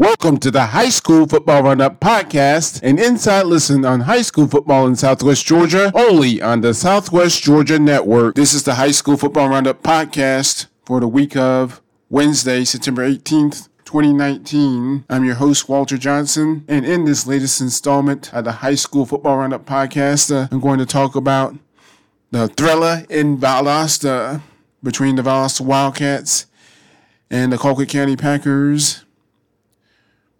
Welcome to the High School Football Roundup Podcast, an inside listen on high school football in Southwest Georgia, only on the Southwest Georgia Network. This is the High School Football Roundup Podcast for the week of Wednesday, September 18th. 2019. I'm your host, Walter Johnson, and in this latest installment of the High School Football Roundup podcast, uh, I'm going to talk about the thriller in Valdosta between the Valdosta Wildcats and the Colquitt County Packers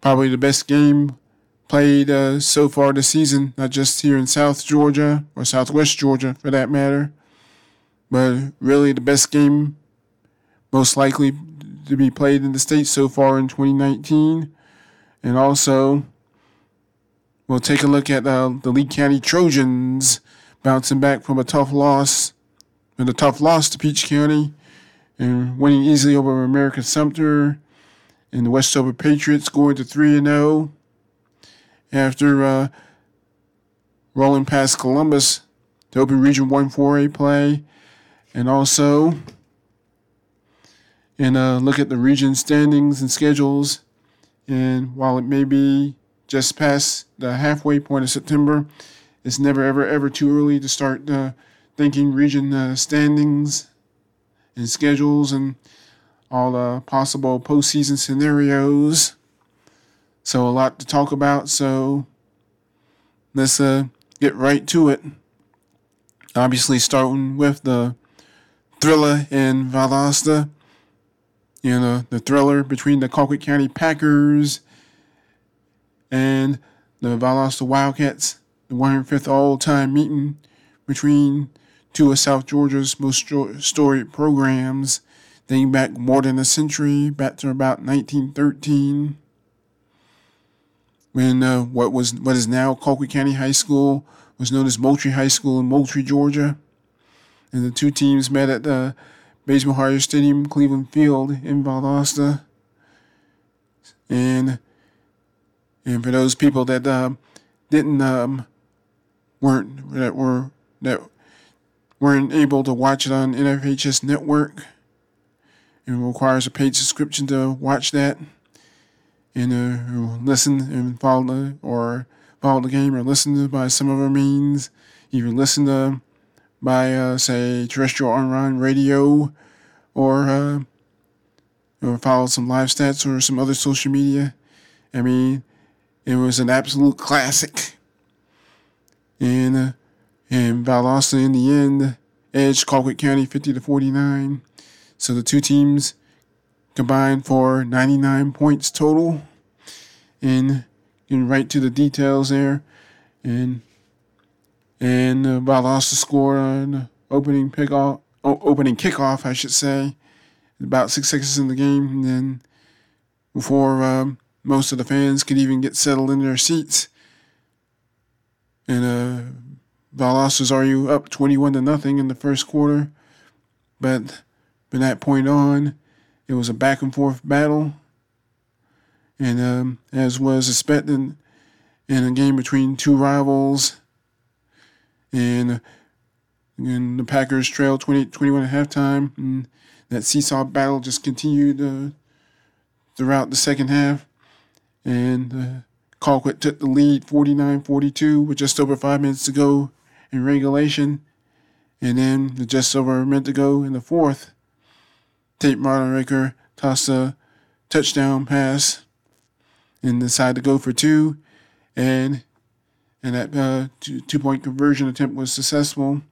probably the best game played uh, so far this season, not just here in South Georgia or Southwest Georgia for that matter, but really the best game most likely to be played in the state so far in 2019. And also, we'll take a look at uh, the Lee County Trojans bouncing back from a tough loss, and a tough loss to Peach County, and winning easily over Americus-Sumter and the Westover Patriots going to 3 and 0 after uh, rolling past Columbus to open Region 1 4A play. And also, and uh, look at the region standings and schedules. And while it may be just past the halfway point of September, it's never, ever, ever too early to start uh, thinking region uh, standings and schedules and all the possible postseason scenarios. So, a lot to talk about. So, let's uh, get right to it. Obviously, starting with the thriller in Valdosta. You know, the thriller between the Colquitt County Packers and the Valdosta Wildcats, the 105th all time meeting between two of South Georgia's most storied programs dating back more than a century, back to about 1913, when uh, what was what is now Colquitt County High School was known as Moultrie High School in Moultrie, Georgia, and the two teams met at the Bazemore-Hyder Stadium, Cleveland Field in Valdosta, and and for those people that um, didn't um, weren't that were that weren't able to watch it on NFHS Network it requires a paid subscription to watch that and uh, listen and follow the, or follow the game or listen to by some other means. Even listen to by uh, say terrestrial online radio or uh, follow some live stats or some other social media. I mean, it was an absolute classic. And uh, and Valdosta in the end edged Colquitt County 50 to 49. So the two teams combined for 99 points total. And getting right to the details there. And and uh, Valdosta score on the opening pickoff, opening kickoff, I should say, about six seconds in the game, and then before um, most of the fans could even get settled in their seats, and uh, Valdosta's already up twenty-one to nothing in the first quarter, but from that point on, it was a back and forth battle. And um, as was expected in a game between two rivals, and, and the Packers trailed 20, 21 at halftime. And that seesaw battle just continued uh, throughout the second half. And uh, Colquitt took the lead 49 42 with just over five minutes to go in regulation. And then just over a minute to go in the fourth, Tate Rodemaker tossed a touchdown pass and decided to go for two. And and that uh, two, two point conversion attempt was successful.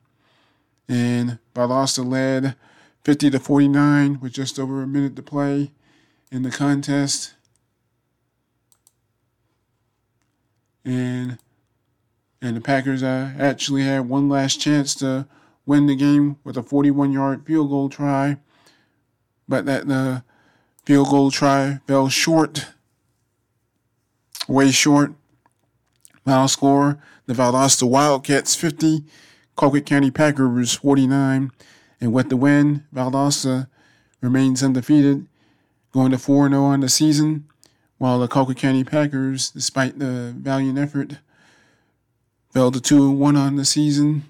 And Valdosta led 50 to 49 with just over a minute to play in the contest. And and the Packers uh, actually had one last chance to win the game with a 41 yard field goal try but that the field goal try fell short, way short. Final score: the Valdosta Wildcats 50, Colquitt County Packers 49, and with the win, Valdosta remains undefeated, going to 4 0 on the season, while the Colquitt County Packers, despite the valiant effort, fell to 2 1 on the season.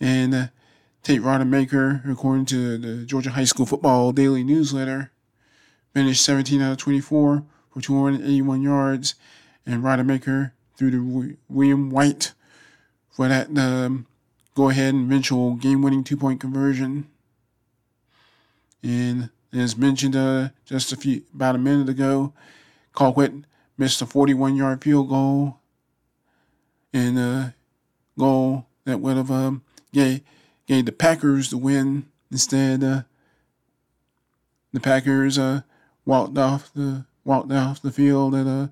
And uh, Tate Rodemaker, according to the Georgia High School Football Daily Newsletter, finished 17 out of 24 for 281 yards, and Rodemaker threw to William White for that um, go ahead and eventual game winning two point conversion. And as mentioned uh, just a few about a minute ago, Colquitt missed a 41 yard field goal and a goal that would have um, gave, gave the Packers the win. Instead, uh, the Packers uh, walked off the walked off the field at uh,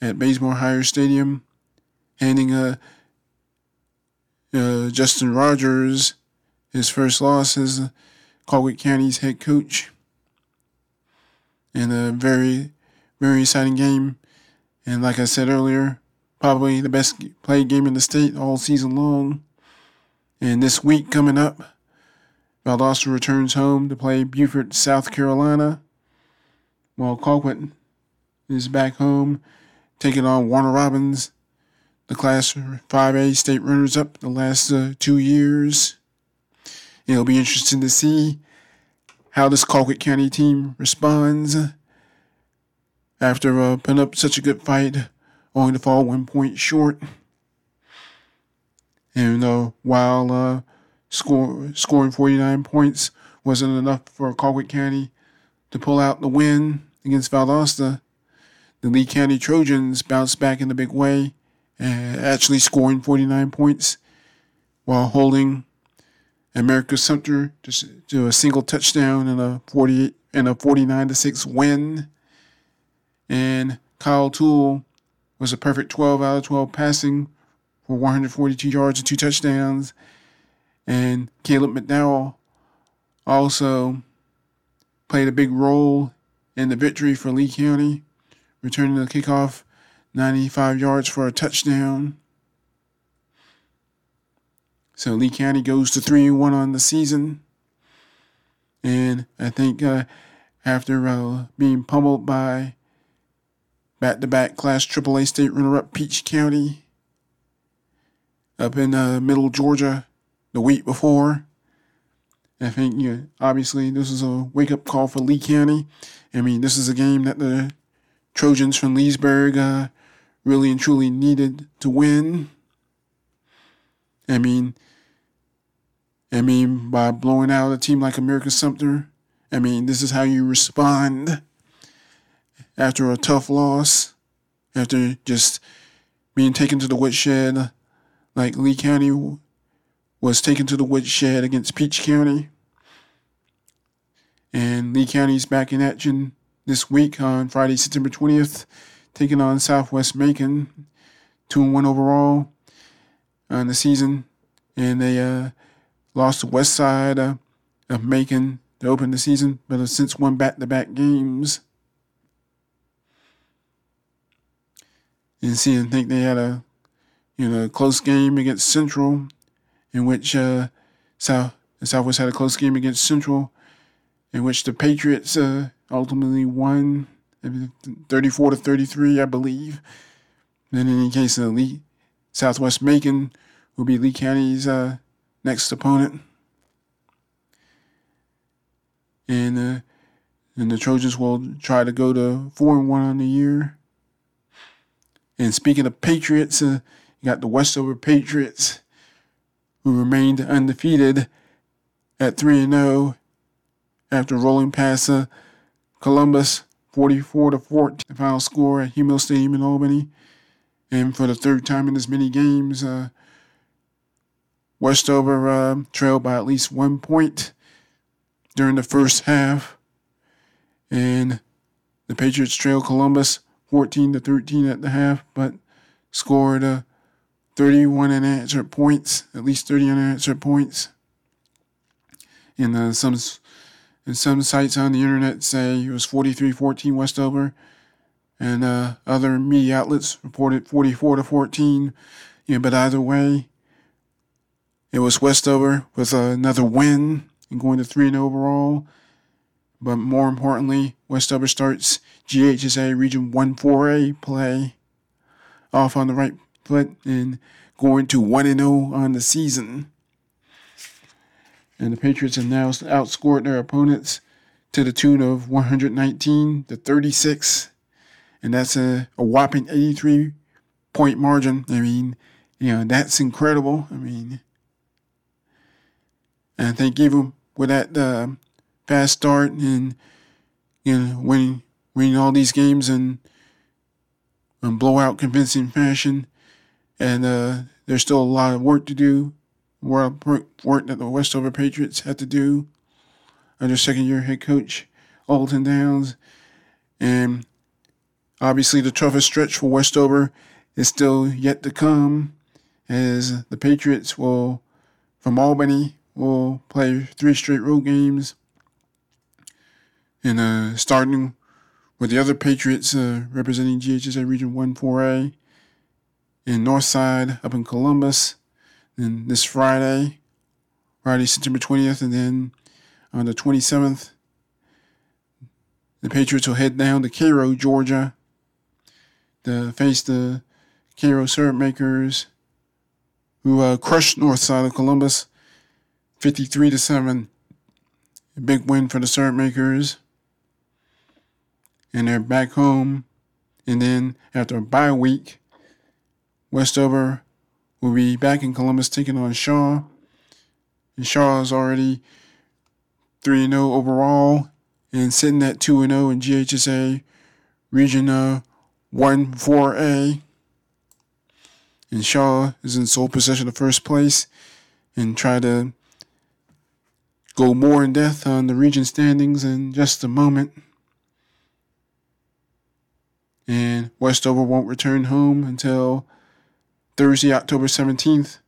at Bazemore-Hyder Stadium, handing uh, uh, Justin Rogers his first loss as Colquitt County's head coach. And a very, very exciting game. And like I said earlier, probably the best played game in the state all season long. And this week coming up, Valdosta returns home to play Beaufort, South Carolina, while Colquitt is back home taking on Warner Robins, the Class 5A state runners up the last uh, two years. It'll be interesting to see how this Colquitt County team responds after uh, putting up such a good fight, only to fall one point short. And uh, while uh, score, scoring 49 points wasn't enough for Colquitt County to pull out the win against Valdosta, the Lee County Trojans bounced back in a big way, uh, actually scoring 49 points while holding Americus-Sumter to, to a single touchdown and a 48 and a 49 to 6 win. And Kyle Toole was a perfect 12 out of 12 passing for 142 yards and two touchdowns. And Caleb McDowell also played a big role in the victory for Lee County, returning the kickoff 95 yards for a touchdown. So Lee County goes to three and one on the season, and I think uh, after uh, being pummeled by back-to-back Class AAA state runner-up Peach County up in uh, Middle Georgia the week before, I think you know, obviously this is a wake-up call for Lee County. I mean, this is a game that the Trojans from Leesburg uh, really and truly needed to win. I mean, I mean, by blowing out a team like Americus-Sumter, I mean, this is how you respond after a tough loss, after just being taken to the woodshed, like Lee County was taken to the woodshed against Peach County. And Lee County's back in action this week on Friday, September 20th, taking on Southwest Macon, 2 and 1 overall on the season. And they uh, lost to West Side uh, of Macon to open the season, but have since won back to back games. And see, I think they had a you know close game against Central, in which uh, South Southwest had a close game against Central, in which the Patriots uh, ultimately won 34 to 33, I believe. Then in any case, the Lee Southwest Macon will be Lee County's uh, next opponent. And uh, and the Trojans will try to go to four and one on the year. And speaking of Patriots, uh, you got the Westover Patriots, who remained undefeated at three and zero oh after rolling past uh, Columbus 44 to 14, the final score at Hugh Mills Stadium in Albany. And for the third time in as many games, uh, Westover uh, trailed by at least one point during the first half. And the Patriots trailed Columbus 14 to 13 at the half, but scored uh, 31 unanswered points, at least 30 unanswered points. And uh, some and some sites on the internet say it was 43-14 Westover, and uh, other media outlets reported 44 to 14. Yeah, but either way, it was Westover with another win and going to 3 and overall. But more importantly, Westover starts GHSA Region 1 4A play off on the right and going to 1 0 on the season. And the Patriots have now outscored their opponents to the tune of 119 to 36. And that's a, a whopping 83 point margin. I mean, you know, that's incredible. I mean, and think even with that uh, fast start and, you know, winning, winning all these games in, in blowout convincing fashion, and uh, there's still a lot of work to do, work, work that the Westover Patriots have to do under second year head coach Alton Downs. And obviously, the toughest stretch for Westover is still yet to come as the Patriots will, from Albany, will play three straight road games. And uh, starting with the other Patriots uh, representing GHSA Region 1 4A in Northside up in Columbus. And this Friday, Friday, September 20th, and then on the 27th, the Patriots will head down to Cairo, Georgia, to face the Cairo syrup makers, who uh, crushed north side of Columbus, 53 to seven. A big win for the syrup makers, and they're back home. And then after a bye week, Westover will be back in Columbus taking on Shaw. And Shaw is already 3 0 overall and sitting at 2 0 in GHSA Region uh, 1 4A. And Shaw is in sole possession of first place and try to go more in depth on the region standings in just a moment. And Westover won't return home until Thursday, October 17th,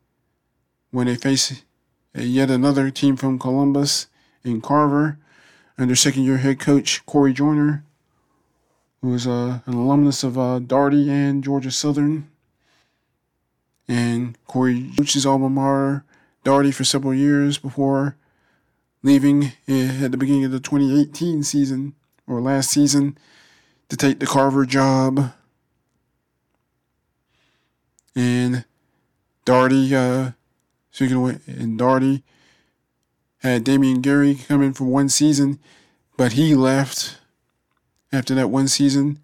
when they face yet another team from Columbus in Carver under second year head coach Corey Joyner, who is uh, an alumnus of uh, Dougherty and Georgia Southern. And Corey coached his alma mater, Dougherty, for several years before leaving at the beginning of the 2018 season or last season to take the Carver job. And Dougherty, uh, speaking of, and Dougherty had Damien Gary come in for one season, but he left after that one season,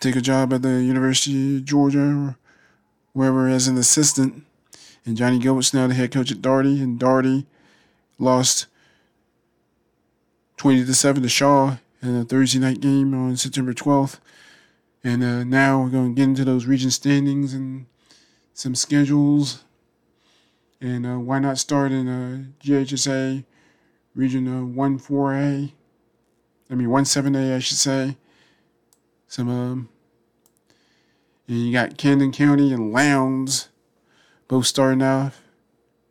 take a job at the University of Georgia or wherever as an assistant. And Johnny Gilbert's now the head coach at Dougherty, and Dougherty lost 20 to 7 to Shaw in a Thursday night game on September 12th. And uh, now we're going to get into those region standings and some schedules and uh, why not start in uh, GHSA Region uh, 1 4A? I mean, 1 7A, I should say. Some, um, and you got Camden County and Lowndes both starting off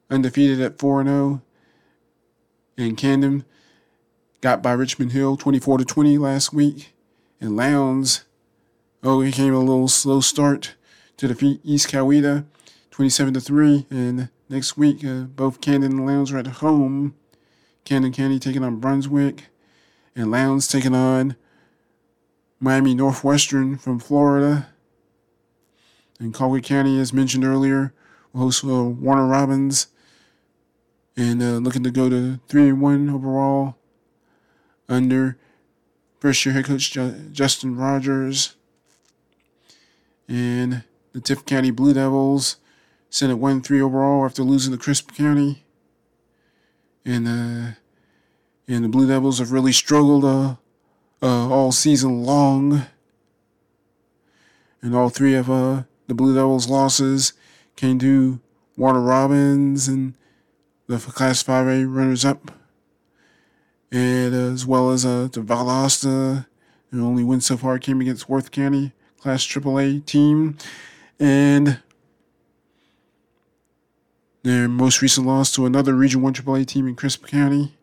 undefeated at 4 0. And Camden got by Richmond Hill 24 to 20 last week. And Lowndes, oh, he came a little slow start to defeat East Coweta 27 to 3. And Next week, uh, both Camden and Lowndes are at home. Camden County taking on Brunswick, and Lowndes taking on Miami Northwestern from Florida. And Colquitt County, as mentioned earlier, will host uh, Warner Robins and uh, looking to go to 3 and 1 overall under first year head coach Justin Rogers. And the Tift County Blue Devils sent Senate won three overall after losing to Crisp County. And uh, and the Blue Devils have really struggled uh, uh, all season long. And all three of uh, the Blue Devils' losses came to Warner Robins and the Class 5A runners up. And uh, as well as uh, to Valdosta. The only win so far came against Worth County, Class AAA team. And their most recent loss to another Region 1 AAA team in Crisp County.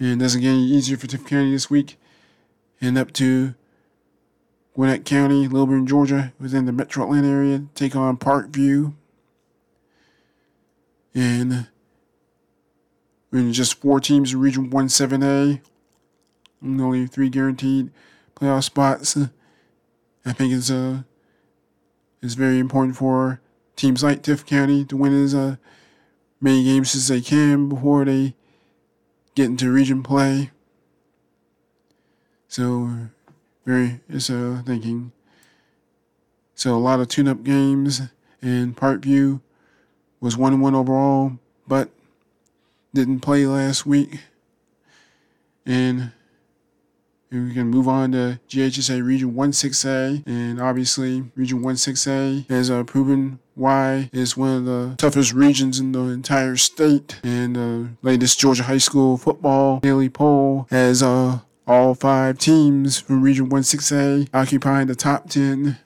And doesn't get any easier for Tift County this week. And up to Gwinnett County, Lilburn, Georgia, within the metro Atlanta area, take on Parkview. And in just four teams in Region 1 7A, and only three guaranteed playoff spots. I think it's uh, it's very important for teams like Tift County to win as uh, many games as they can before they get into region play. So very uh thinking. So a lot of tune-up games and Parkview was one one overall, but didn't play last week. And we can move on to GHSA Region 16A. And obviously, Region 16A has uh, proven why is one of the toughest regions in the entire state. And the uh, latest Georgia High School football daily poll has uh, all five teams from Region 16A occupying the top 10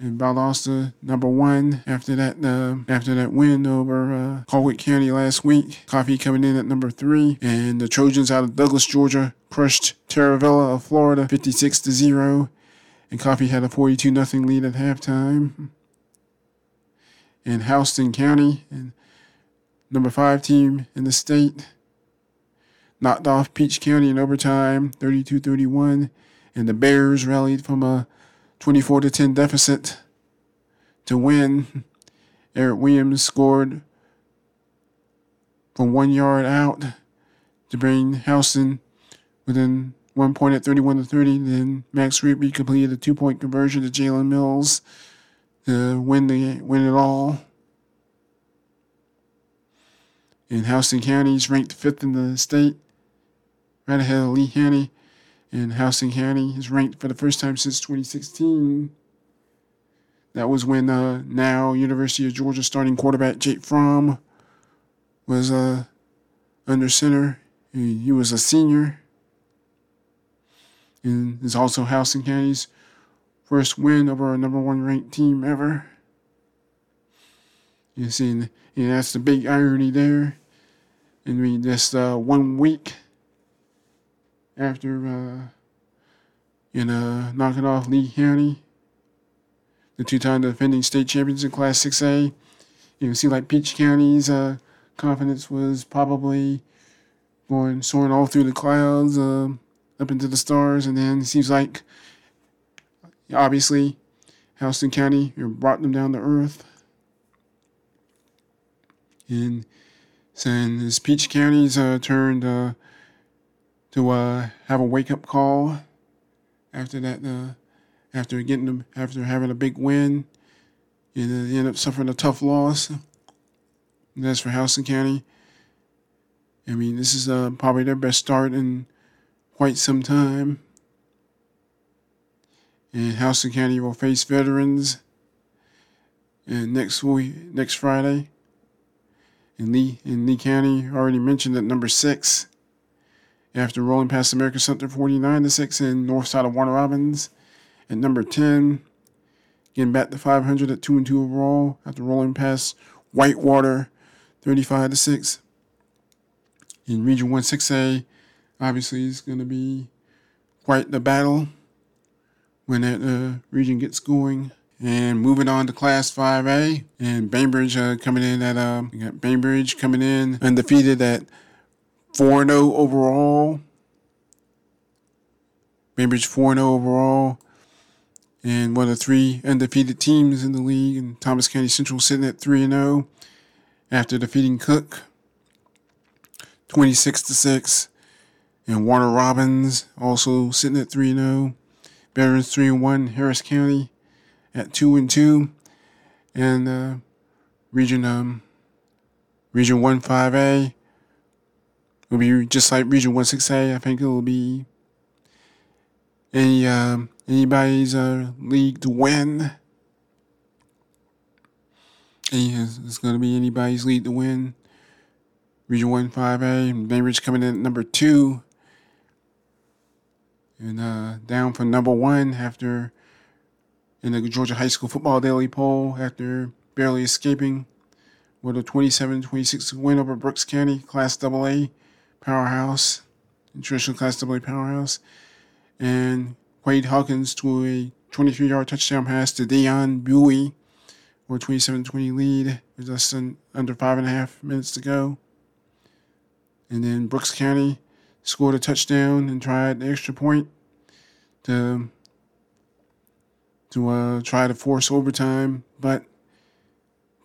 and Valdosta number one after that uh, after that win over uh, County last week. Coffee coming in at number three, and the Trojans out of Douglas, Georgia, crushed Taravella of Florida 56 to zero, and Coffee had a 42 nothing lead at halftime. And Houston County, and number five team in the state, knocked off Peach County in overtime 32-31, and the Bears rallied from a 24 to 10 deficit to win. Eric Williams scored from one yard out to bring Houston within one point at 31 to 30. Then Max Reapy completed a two point conversion to Jalen Mills to win the win it all. And Houston County is ranked fifth in the state, right ahead of Lee County in Houston County is ranked for the first time since 2016. That was when uh, now University of Georgia starting quarterback Jake Fromm was uh, under center. He, he was a senior. And is also Houston County's first win over a number one ranked team ever. You see, and that's the big irony there. And we just uh, one week after uh, you know knocking off Lee County, the two-time defending state champions in Class 6A. You can see like Peach County's uh, confidence was probably going soaring all through the clouds, uh, up into the stars, and then it seems like obviously Houston County you brought them down to earth. And saying this Peach County's uh, turned uh, to uh, have a wake up call after that. Uh, after getting them, after having a big win, and then end up suffering a tough loss. And that's for Houston County. I mean, this is uh, probably their best start in quite some time. And Houston County will face veterans and next week, next Friday. In Lee in Lee County, already mentioned at number six after rolling past Americus-Sumter 49 to 6 in north side of Warner Robins. At number 10, getting back to 500 at 2 and 2 overall after rolling past Whitewater 35 to 6. In Region 1 6A, obviously, it's going to be quite the battle when that uh, region gets going. And moving on to Class 5A, and Bainbridge uh, coming in at um, got Bainbridge coming in undefeated at 4 0 overall. Bainbridge 4 0 overall. And one of the three undefeated teams in the league. And Thomas County Central sitting at 3 0 after defeating Cook 26 to 6. And Warner Robins also sitting at 3 0. Veterans 3 1. Harris County at 2 and 2. And uh, Region um, Region 1 5A It'll be just like Region 16A. I think it'll be any um, anybody's uh, league to win. It's going to be anybody's league to win. Region 1 5A. Bainbridge coming in at number two. And uh, down from number one after in the Georgia High School Football Daily Poll after barely escaping with a 27 26 win over Brooks County, Class AA powerhouse, traditional Class AA powerhouse, and Quade Hawkins to a 23 yard touchdown pass to Dion Bowie or 27 20 lead with less than under five and a half minutes to go. And then Brooks County scored a touchdown and tried the extra point to to uh, try to force overtime, but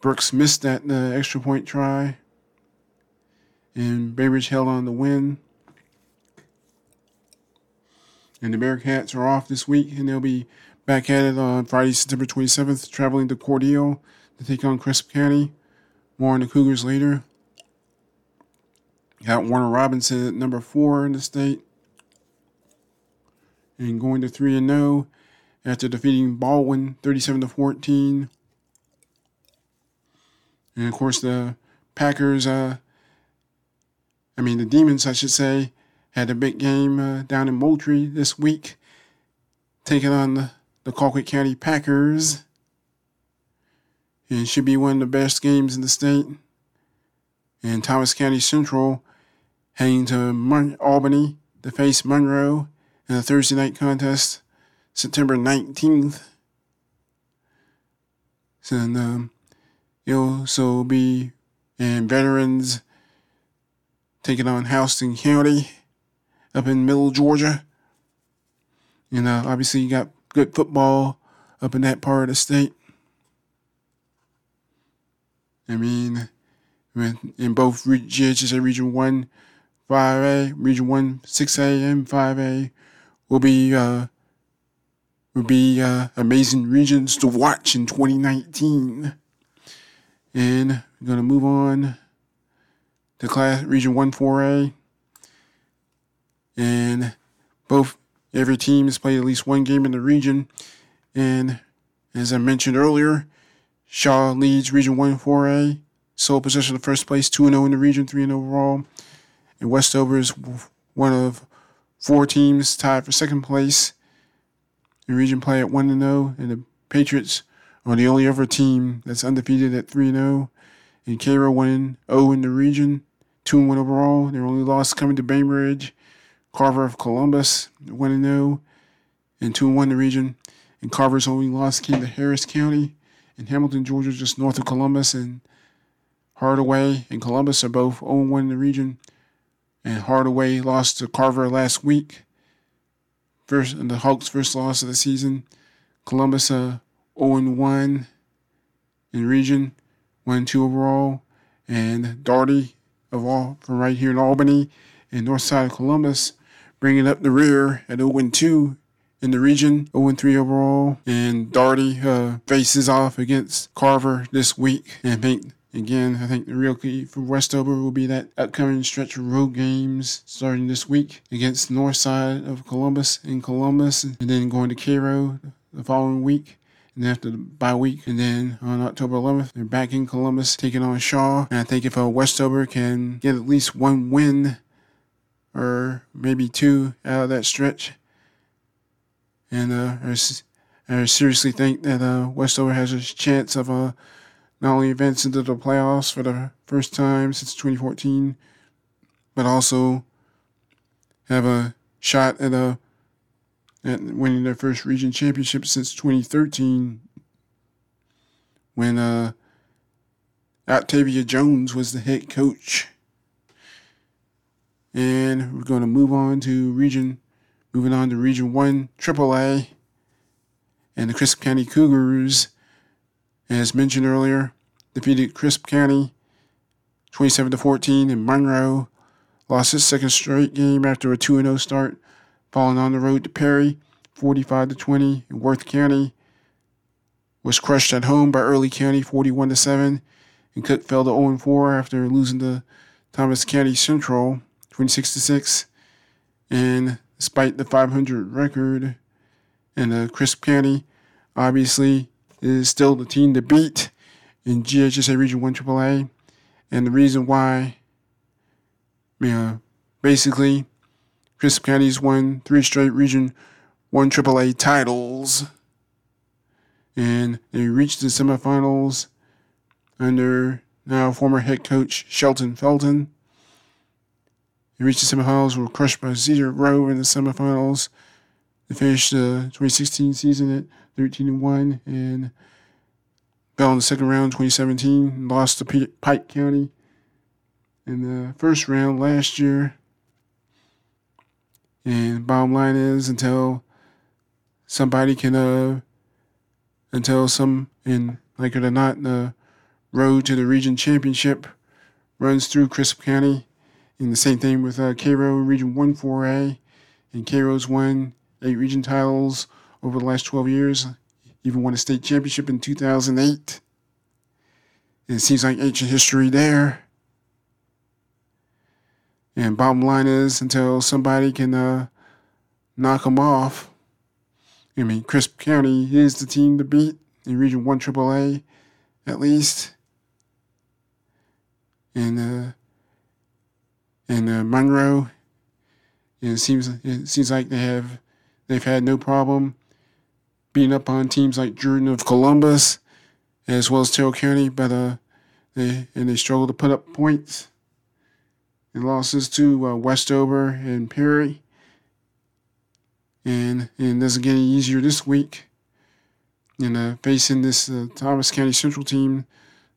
Brooks missed that uh, extra point try and Bainbridge held on to win. And the Bearcats are off this week, and they'll be back at it on Friday, September 27th, traveling to Cordele to take on Crisp County. More on the Cougars later. Got Warner Robins at number four in the state. And going to 3 and 0 after defeating Baldwin 37 to 14. And of course, the Packers, uh, I mean, the Demons, I should say, had a big game uh, down in Moultrie this week, taking on the, the Colquitt County Packers. And it should be one of the best games in the state. And Thomas County Central heading to Mon- Albany to face Monroe in a Thursday night contest, September 19th. And um, it'll also be in veterans taking on Houston County up in Middle Georgia. And uh, obviously, you got good football up in that part of the state. I mean, in both GHSA Region 1, 5A, Region 1, 6A, and 5A will be uh, will be uh, amazing regions to watch in 2019. And we're going to move on to class Region 1 4A. And both every team has played at least one game in the region. And as I mentioned earlier, Shaw leads Region 1 4A. Sole possession of first place, 2 0 in the region, 3 0 overall. And Westover is one of four teams tied for second place in region play at 1 0. And the Patriots are the only other team that's undefeated at 3 0. And Cairo 1 0 in the region, 2 1 overall. Their only loss coming to Bainbridge. Carver of Columbus 1 0 and 2 1 in the region. And Carver's only loss came to Harris County and Hamilton, Georgia, just north of Columbus. And Hardaway and Columbus are both 0 1 in the region. And Hardaway lost to Carver last week. First, the Hawks' first loss of the season. Columbus uh, 0 1 in region, 1 2 overall. And Dougherty of all from right here in Albany and north side of Columbus, bringing up the rear at 0 2 in the region, 0 3 overall. And Dougherty uh, faces off against Carver this week. And I think, again, I think the real key for Westover will be that upcoming stretch of road games starting this week against north side of Columbus in Columbus, and then going to Cairo the following week and after the bye week. And then on October 11th, they're back in Columbus taking on Shaw. And I think if a Westover can get at least one win or maybe two out of that stretch, and uh, I, seriously think that uh, Westover has a chance of uh, not only advancing to the playoffs for the first time since 2014, but also have a shot at a at winning their first region championship since 2013 when uh, Octavia Jones was the head coach. And we're going to move on to region, moving on to Region 1 AAA. And the Crisp County Cougars, as mentioned earlier, defeated Crisp County 27 to 14 in Monroe. Lost his second straight game after a 2 0 start falling on the road to Perry, 45 to 20 in Worth County. Was crushed at home by Early County, 41 to 7, and Cook fell to 0 4 after losing to Thomas County Central, 26 to 6. And despite the 500 record, and the Crisp County obviously is still the team to beat in GHSA Region 1 AAA. And the reason why, yeah, basically, Crisp County's won three straight Region 1 AAA titles. And they reached the semifinals under now former head coach Shelton Felton. They reached the semifinals, were crushed by Cedar Grove in the semifinals. They finished the 2016 season at 13 and 1 and fell in the second round 2017, lost to Pike County in the first round last year. And bottom line is until somebody can uh until some in like it or not the road to the region championship runs through Crisp County. And the same thing with uh, Cairo Region 1 4A. And Cairo's won eight region titles over the last 12 years. Even won a state championship in 2008. It seems like ancient history there. And bottom line is, until somebody can uh, knock them off, I mean, Crisp County is the team to beat in Region 1 AAA, at least. And, uh, and uh, Monroe, it seems it seems like they have they've had no problem beating up on teams like Jordan of Columbus, as well as Terrell County, but uh, they and they struggle to put up points. And losses to uh, Westover and Perry. And, and doesn't get any easier this week. And uh, facing this uh, Thomas County Central team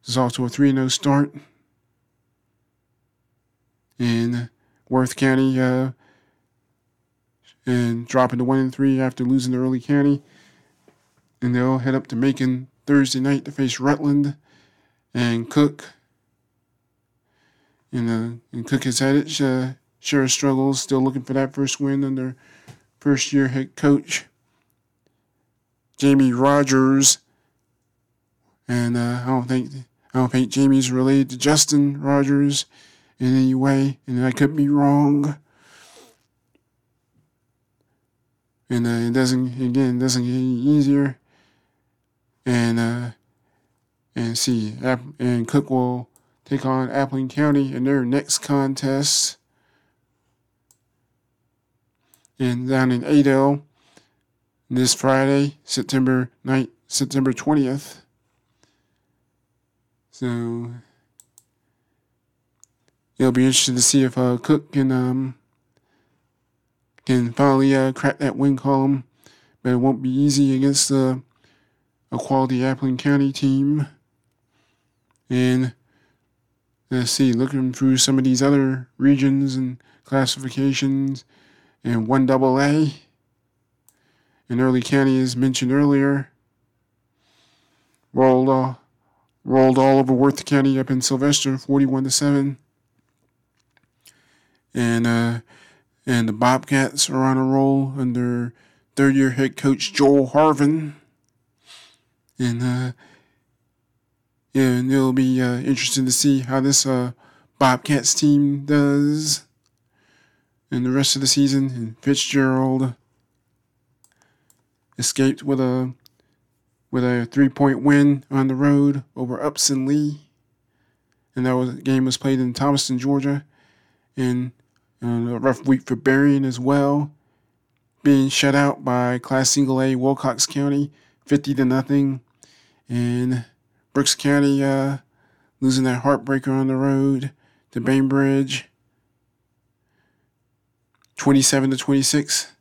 is off to a 3 0 start. And Worth County uh, and dropping to 1 and 3 after losing to Early County. And they'll head up to Macon Thursday night to face Rutland and Cook and, uh, and Cook has had its uh, share of struggles, still looking for that first win under first year head coach Jamie Rogers. And uh, I don't think I don't think Jamie's related to Justin Rogers in any way, and I could be wrong. And uh, it doesn't again it doesn't get any easier. And uh, and see and Cook will take on Appling County in their next contest. And down in Adel this Friday, September 9th, September 20th. So it'll be interesting to see if uh, Cook can um, can finally uh, crack that win column, but it won't be easy against uh, a quality Appling County team. And let's see, looking through some of these other regions and classifications, and one double A in Early County, as mentioned earlier, rolled uh, rolled all over Worth County up in Sylvester, forty-one to seven, and uh, and the Bobcats are on a roll under third-year head coach Joel Harvin, and uh, and it'll be uh, interesting to see how this uh, Bobcats team does in the rest of the season. And Fitzgerald escaped with a with a three point win on the road over Upson Lee, and that was game was played in Thomaston, Georgia, and uh, a rough week for Berrien as well, being shut out by Class Single A Wilcox County, fifty to nothing, and Brooks County uh, losing that heartbreaker on the road to Bainbridge, 27 to 26.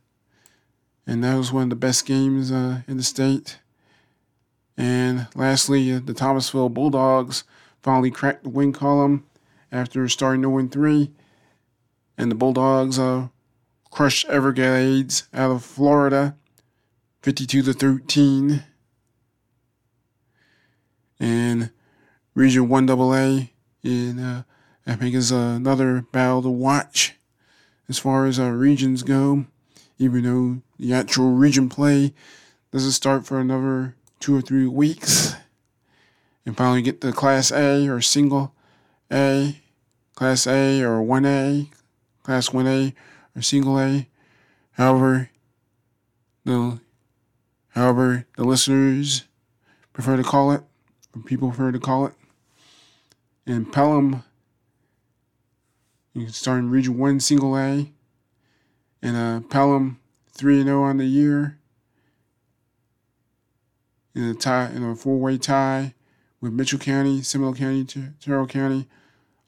And that was one of the best games uh, in the state. And lastly, uh, the Thomasville Bulldogs finally cracked the win column after starting 0 3. And the Bulldogs uh, crushed Everglades out of Florida 52 to 13 and Region 1AA. And uh, I think is another battle to watch as far as our regions go, even though the actual region play doesn't start for another two or three weeks. And finally get the Class A or Single A, Class A or 1A, Class 1A or Single A. However, the however the listeners prefer to call it people prefer to call it. And Pelham, you can start in Region 1 Single A. And uh, Pelham 3 0 on the year. In a tie, in a four way tie with Mitchell County, Seminole County, Terrell County,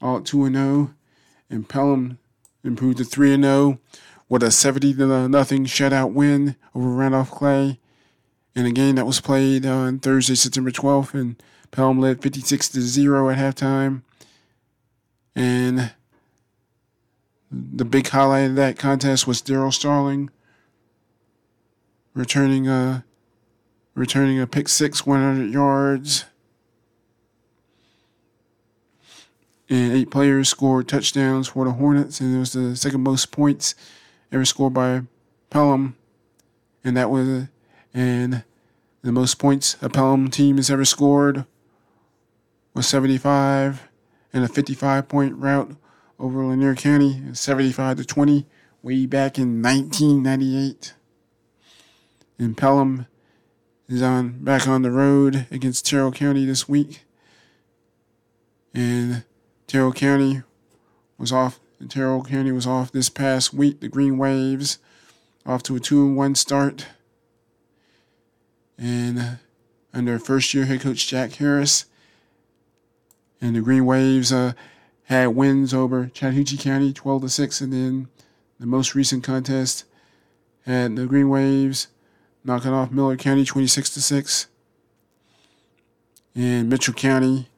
all at 2 0. And Pelham improved to 3 0 with a 70 to nothing shutout win over Randolph Clay in a game that was played on Thursday, September 12th. And Pelham led 56 to 0 at halftime. And the big highlight of that contest was Daryl Starling returning a returning a pick six, 100 yards. And eight players scored touchdowns for the Hornets, and it was the second most points ever scored by Pelham and that was and the most points a Pelham team has ever scored was 75 and a 55 point rout over Lanier County, 75 to 20, way back in 1998. And Pelham is on back on the road against Terrell County this week. And Terrell County was off. Terrell County was off this past week. The Green Waves off to a two and one start. And under first year head coach Jack Harris. And the Green Waves uh, had wins over Chattahoochee County 12 to 6. And then the most recent contest had the Green Waves knocking off Miller County 26 to 6. And Mitchell County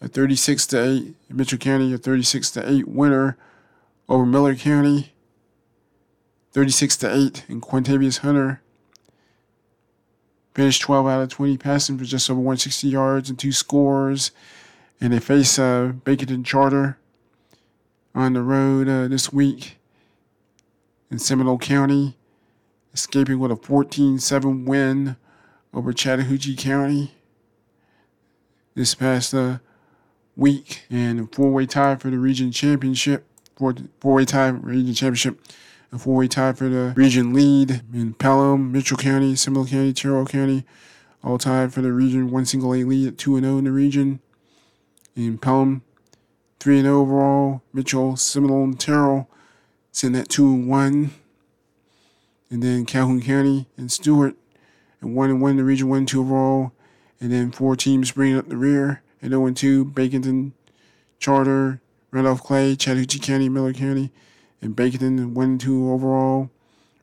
a 36 to 8. Mitchell County a 36 to 8 winner over Miller County. 36 to 8 and Quintavious Hunter finished 12 out of 20 passing for just over 160 yards and two scores. And they face uh, Baconton Charter on the road uh, this week in Seminole County, escaping with a 14 7 win over Chattahoochee County this past uh, week. And a four way tie for the region championship, four way tie for region championship a four-way tie for the region lead in Pelham, Mitchell County, Seminole County, Terrell County, all tied for the region one single A lead at 2 0 in the region. In Pelham, 3 0 overall. Mitchell, Seminole, and Terrell sitting at 2 and 1. And then Calhoun County and Stewart and 1 and 1 in the region 1 2 overall. And then four teams bringing up the rear at 0 and 2. Baconton, Charter, Randolph Clay, Chattahoochee County, Miller County and Baconton 1 2 overall.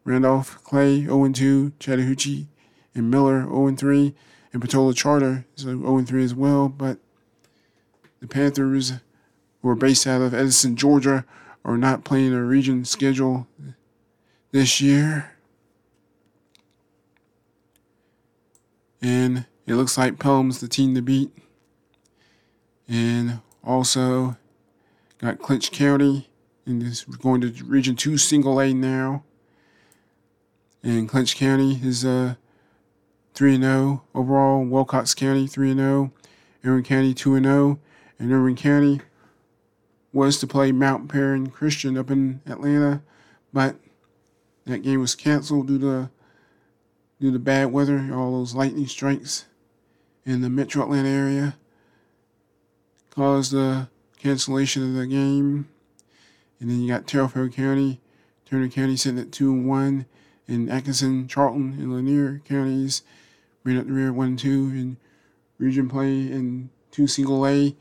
Randolph, Clay 0 2, Chattahoochee, and Miller 0 3, and Pataula Charter is 0 3 as well. But the Panthers, who are based out of Edison, Georgia, are not playing a region schedule this year. And it looks like Pelham's the team to beat. And also got Clinch County and is going to Region 2 Single A now. And Clinch County is uh, 3 0 overall. Wilcox County 3 0. Irwin County 2 0. And Irwin County was to play Mount Paran Christian up in Atlanta, but that game was canceled due to due to bad weather, all those lightning strikes in the metro Atlanta area caused the cancellation of the game. And then you got Terrell County, Turner County sitting at two and one, and Atkinson, Charlton, and Lanier counties bring up the rear one and two. And region play in two single A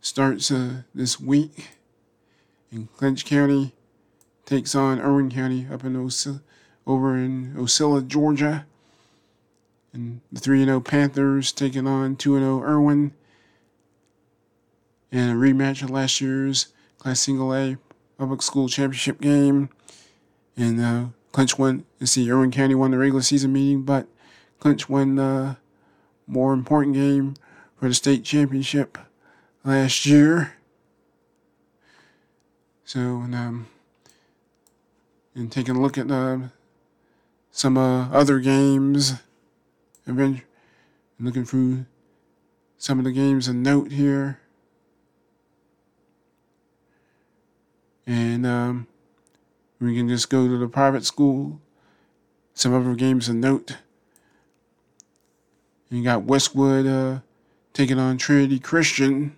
starts uh, this week. And Clinch County takes on Irwin County up in Os- over in Ocilla, Georgia. And the 3 0 Panthers taking on 2 0 Irwin. And a rematch of last year's Class Single A public school championship game. And uh, Clinch won, let's see, Irwin County won the regular season meeting, but Clinch won the more important game for the state championship last year. So, and, um, and taking a look at uh, some uh, other games, and looking through some of the games of note here. And um, we can just go to the private school. Some other games of note. You got Westwood uh, taking on Trinity Christian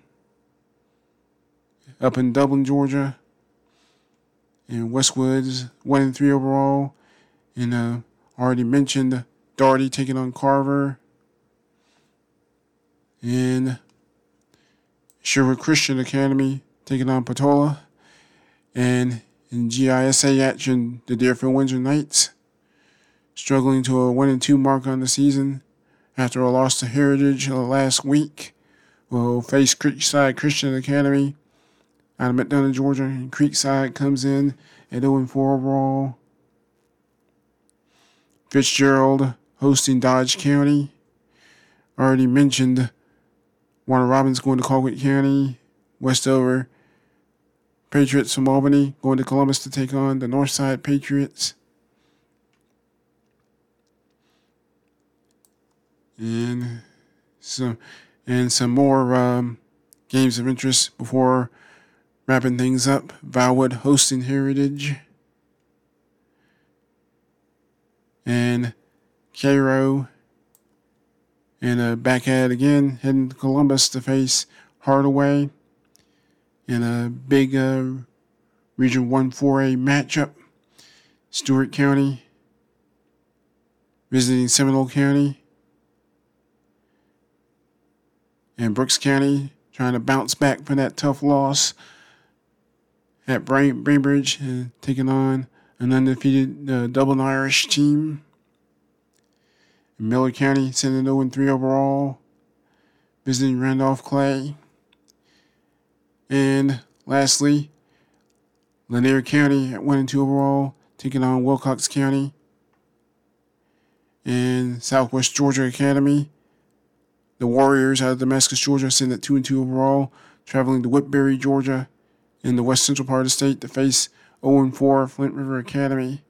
up in Dublin, Georgia. And Westwood's one and three overall. And uh, already mentioned Dougherty taking on Carver. And Sherwood Christian Academy taking on Pataula. And in GISA action, the Deerfield Windsor Knights, struggling to a 1 and 2 mark on the season after a loss to Heritage last week, will face Creekside Christian Academy out of McDonough, Georgia. And Creekside comes in at 0 4 overall. Fitzgerald hosting Dodge County. Already mentioned Warner Robins going to Colquitt County. Westover Patriots from Albany going to Columbus to take on the Northside Patriots. And some and some more um, games of interest before wrapping things up. Valwood hosting Heritage. And Cairo and a back at again, heading to Columbus to face Hardaway in a big uh, Region 1 4A matchup. Stewart County visiting Seminole County. And Brooks County trying to bounce back from that tough loss at Brain, Bainbridge, uh, taking on an undefeated uh, Dublin Irish team. Miller County sitting at 0 3 overall, visiting Randolph Clay. And lastly, Lanier County at 1 and 2 overall, taking on Wilcox County. And Southwest Georgia Academy, the Warriors out of Damascus, Georgia, sitting at 2 and 2 overall, traveling to Woodbury, Georgia, in the west central part of the state to face 0 4 Flint River Academy.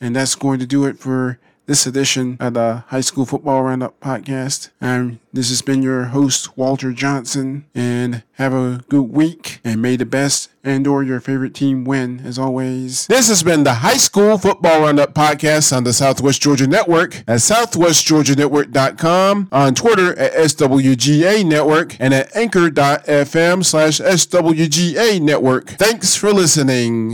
And that's going to do it for this edition of the High School Football Roundup podcast. And this has been your host, Walter Johnson, and have a good week and may the best and or your favorite team win as always. This has been the High School Football Roundup podcast on the Southwest Georgia Network at southwestgeorgianetwork.com, on Twitter at SWGA Network, and at anchor.fm slash SWGA Network. Thanks for listening.